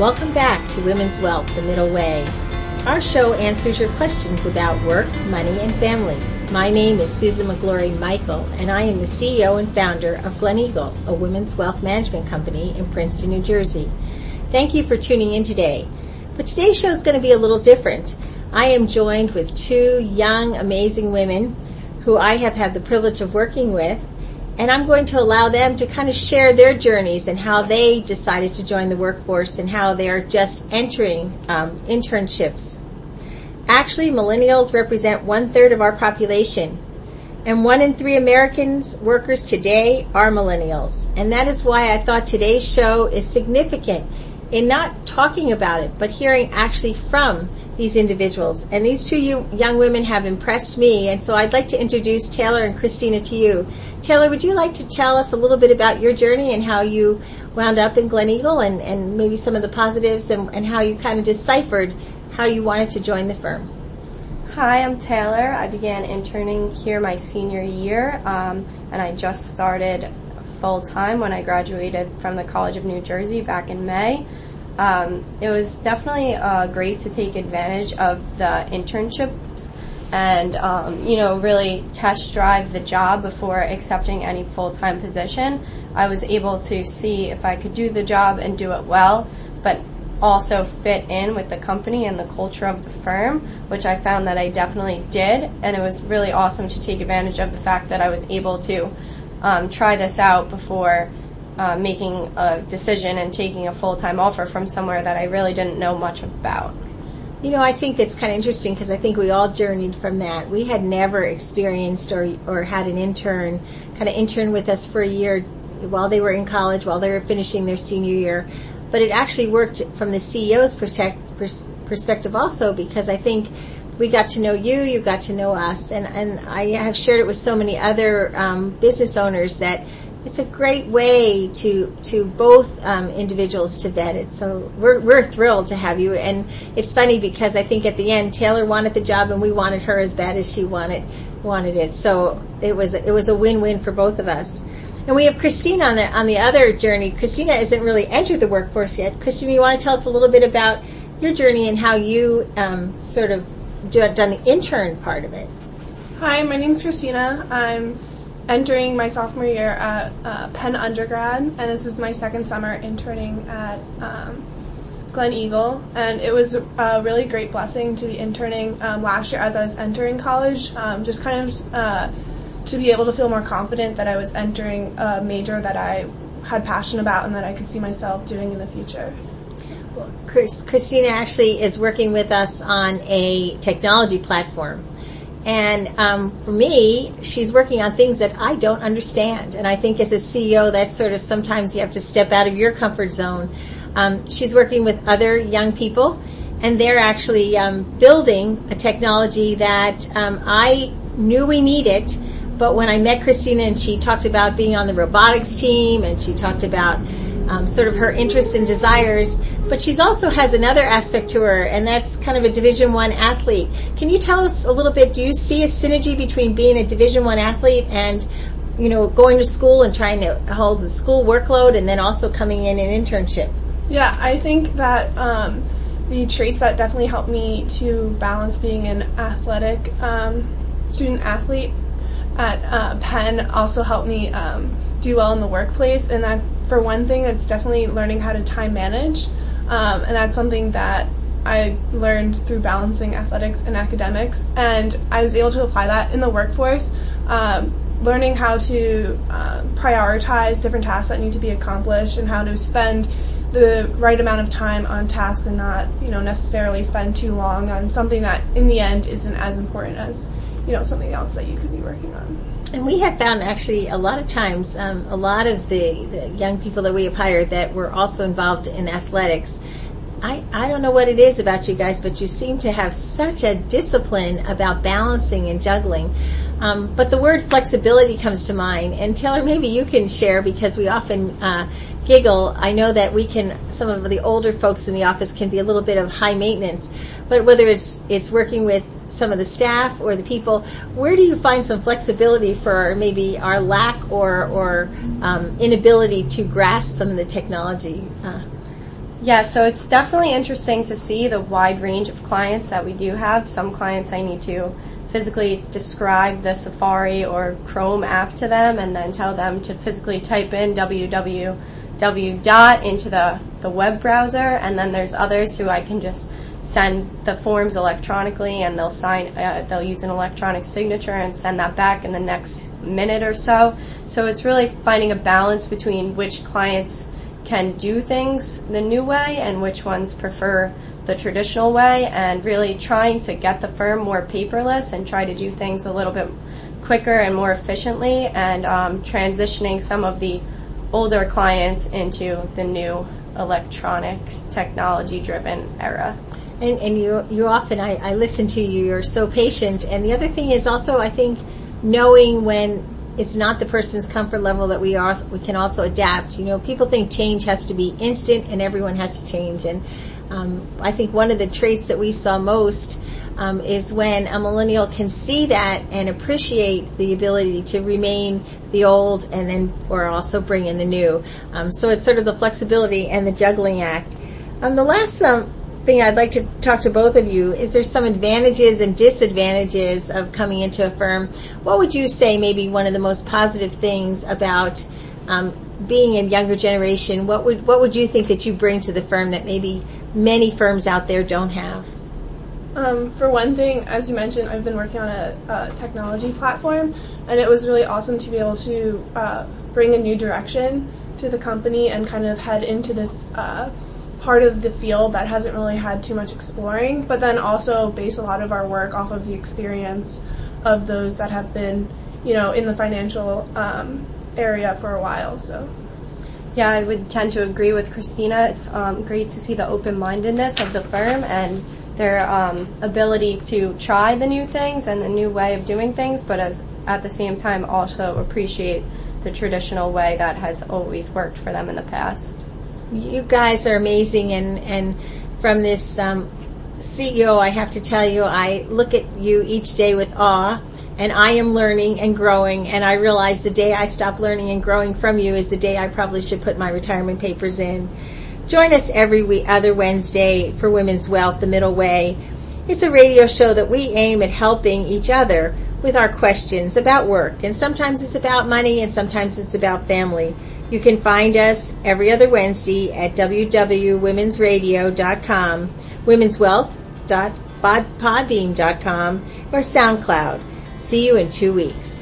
Welcome back to Women's Wealth, The Middle Way. Our show answers your questions about work, money, and family. My name is Susan McGlory Michael, and I am the CEO and founder of Gleneagle, a women's wealth management company in Princeton, New Jersey. Thank you for tuning in today. But today's show is going to be a little different. I am joined with two young, amazing women who I have had the privilege of working with and I'm going to allow them to kind of share their journeys and how they decided to join the workforce and how they are just entering um, internships. Actually, millennials represent one third of our population. And one in three Americans workers today are millennials. And that is why I thought today's show is significant in not talking about it, but hearing actually from these individuals. And these two young women have impressed me, and so I'd like to introduce Taylor and Christina to you. Taylor, would you like to tell us a little bit about your journey and how you wound up in Gleneagle and, and maybe some of the positives and, and how you kind of deciphered how you wanted to join the firm? Hi, I'm Taylor. I began interning here my senior year, um, and I just started full time when I graduated from the College of New Jersey back in May. Um, it was definitely uh, great to take advantage of the internships and um, you know really test drive the job before accepting any full time position. I was able to see if I could do the job and do it well, but also fit in with the company and the culture of the firm, which I found that I definitely did. And it was really awesome to take advantage of the fact that I was able to um, try this out before uh, making a decision and taking a full time offer from somewhere that I really didn't know much about. You know, I think that's kind of interesting because I think we all journeyed from that. We had never experienced or or had an intern kind of intern with us for a year while they were in college, while they were finishing their senior year. But it actually worked from the CEO's perspective also because I think we got to know you, you got to know us, and, and I have shared it with so many other um, business owners that it's a great way to to both um, individuals to vet it. So we're we're thrilled to have you, and it's funny because I think at the end Taylor wanted the job and we wanted her as bad as she wanted wanted it. So it was it was a win win for both of us. And we have Christina on the on the other journey. Christina hasn't really entered the workforce yet. Christina, you want to tell us a little bit about your journey and how you um, sort of done the intern part of it. Hi, my name is Christina. I'm entering my sophomore year at uh, Penn undergrad, and this is my second summer interning at um, Gleneagle. And it was a really great blessing to be interning um, last year as I was entering college, um, just kind of uh, to be able to feel more confident that I was entering a major that I had passion about and that I could see myself doing in the future. Chris, Christina actually is working with us on a technology platform. And um, for me, she's working on things that I don't understand. And I think as a CEO, that's sort of sometimes you have to step out of your comfort zone. Um, she's working with other young people, and they're actually um, building a technology that um, I knew we needed. But when I met Christina and she talked about being on the robotics team and she talked about um, sort of her interests and desires, but she's also has another aspect to her, and that's kind of a Division One athlete. Can you tell us a little bit? Do you see a synergy between being a Division One athlete and you know going to school and trying to hold the school workload, and then also coming in an internship? Yeah, I think that. Um, the traits that definitely helped me to balance being an athletic um, student athlete at uh, Penn also helped me um, do well in the workplace. And that, for one thing, it's definitely learning how to time manage. Um, and that's something that I learned through balancing athletics and academics. And I was able to apply that in the workforce, um, learning how to uh, prioritize different tasks that need to be accomplished and how to spend the right amount of time on tasks and not, you know, necessarily spend too long on something that in the end isn't as important as, you know, something else that you could be working on. And we have found actually a lot of times, um, a lot of the, the, young people that we have hired that were also involved in athletics. I, I don't know what it is about you guys, but you seem to have such a discipline about balancing and juggling. Um, but the word flexibility comes to mind. And Taylor, maybe you can share because we often uh, giggle. I know that we can, some of the older folks in the office can be a little bit of high maintenance, but whether it's, it's working with some of the staff or the people, where do you find some flexibility for maybe our lack or or um, inability to grasp some of the technology? Uh, Yeah, so it's definitely interesting to see the wide range of clients that we do have. Some clients I need to physically describe the Safari or Chrome app to them and then tell them to physically type in www dot into the, the web browser and then there's others who I can just send the forms electronically and they'll sign uh, they'll use an electronic signature and send that back in the next minute or so. So it's really finding a balance between which clients can do things the new way and which ones prefer the traditional way and really trying to get the firm more paperless and try to do things a little bit quicker and more efficiently and um, transitioning some of the older clients into the new electronic technology driven era. And, and you, you often, I, I listen to you, you're so patient. And the other thing is also, I think, knowing when it's not the person's comfort level that we are, we can also adapt. You know, people think change has to be instant and everyone has to change. And um, I think one of the traits that we saw most um, is when a millennial can see that and appreciate the ability to remain the old and then or also bring in the new. Um, so it's sort of the flexibility and the juggling act. Um, the last um, thing I'd like to talk to both of you is there some advantages and disadvantages of coming into a firm. What would you say maybe one of the most positive things about um, being a younger generation? What would what would you think that you bring to the firm that maybe many firms out there don't have? Um, for one thing, as you mentioned, I've been working on a, a, technology platform, and it was really awesome to be able to uh, bring a new direction to the company and kind of head into this uh, part of the field that hasn't really had too much exploring, but then also base a lot of our work off of the experience of those that have been, you know, in the financial um, area for a while. So. Yeah, I would tend to agree with Christina. It's um, great to see the open-mindedness of the firm and their um, ability to try the new things and the new way of doing things, but as at the same time also appreciate the traditional way that has always worked for them in the past you guys are amazing and, and from this um, CEO, I have to tell you, I look at you each day with awe and I am learning and growing and I realize the day I stop learning and growing from you is the day I probably should put my retirement papers in. Join us every week, other Wednesday for Women's Wealth, The Middle Way. It's a radio show that we aim at helping each other with our questions about work and sometimes it's about money and sometimes it's about family. You can find us every other Wednesday at www.womensradio.com, womenswealth.podbean.com, or SoundCloud. See you in two weeks.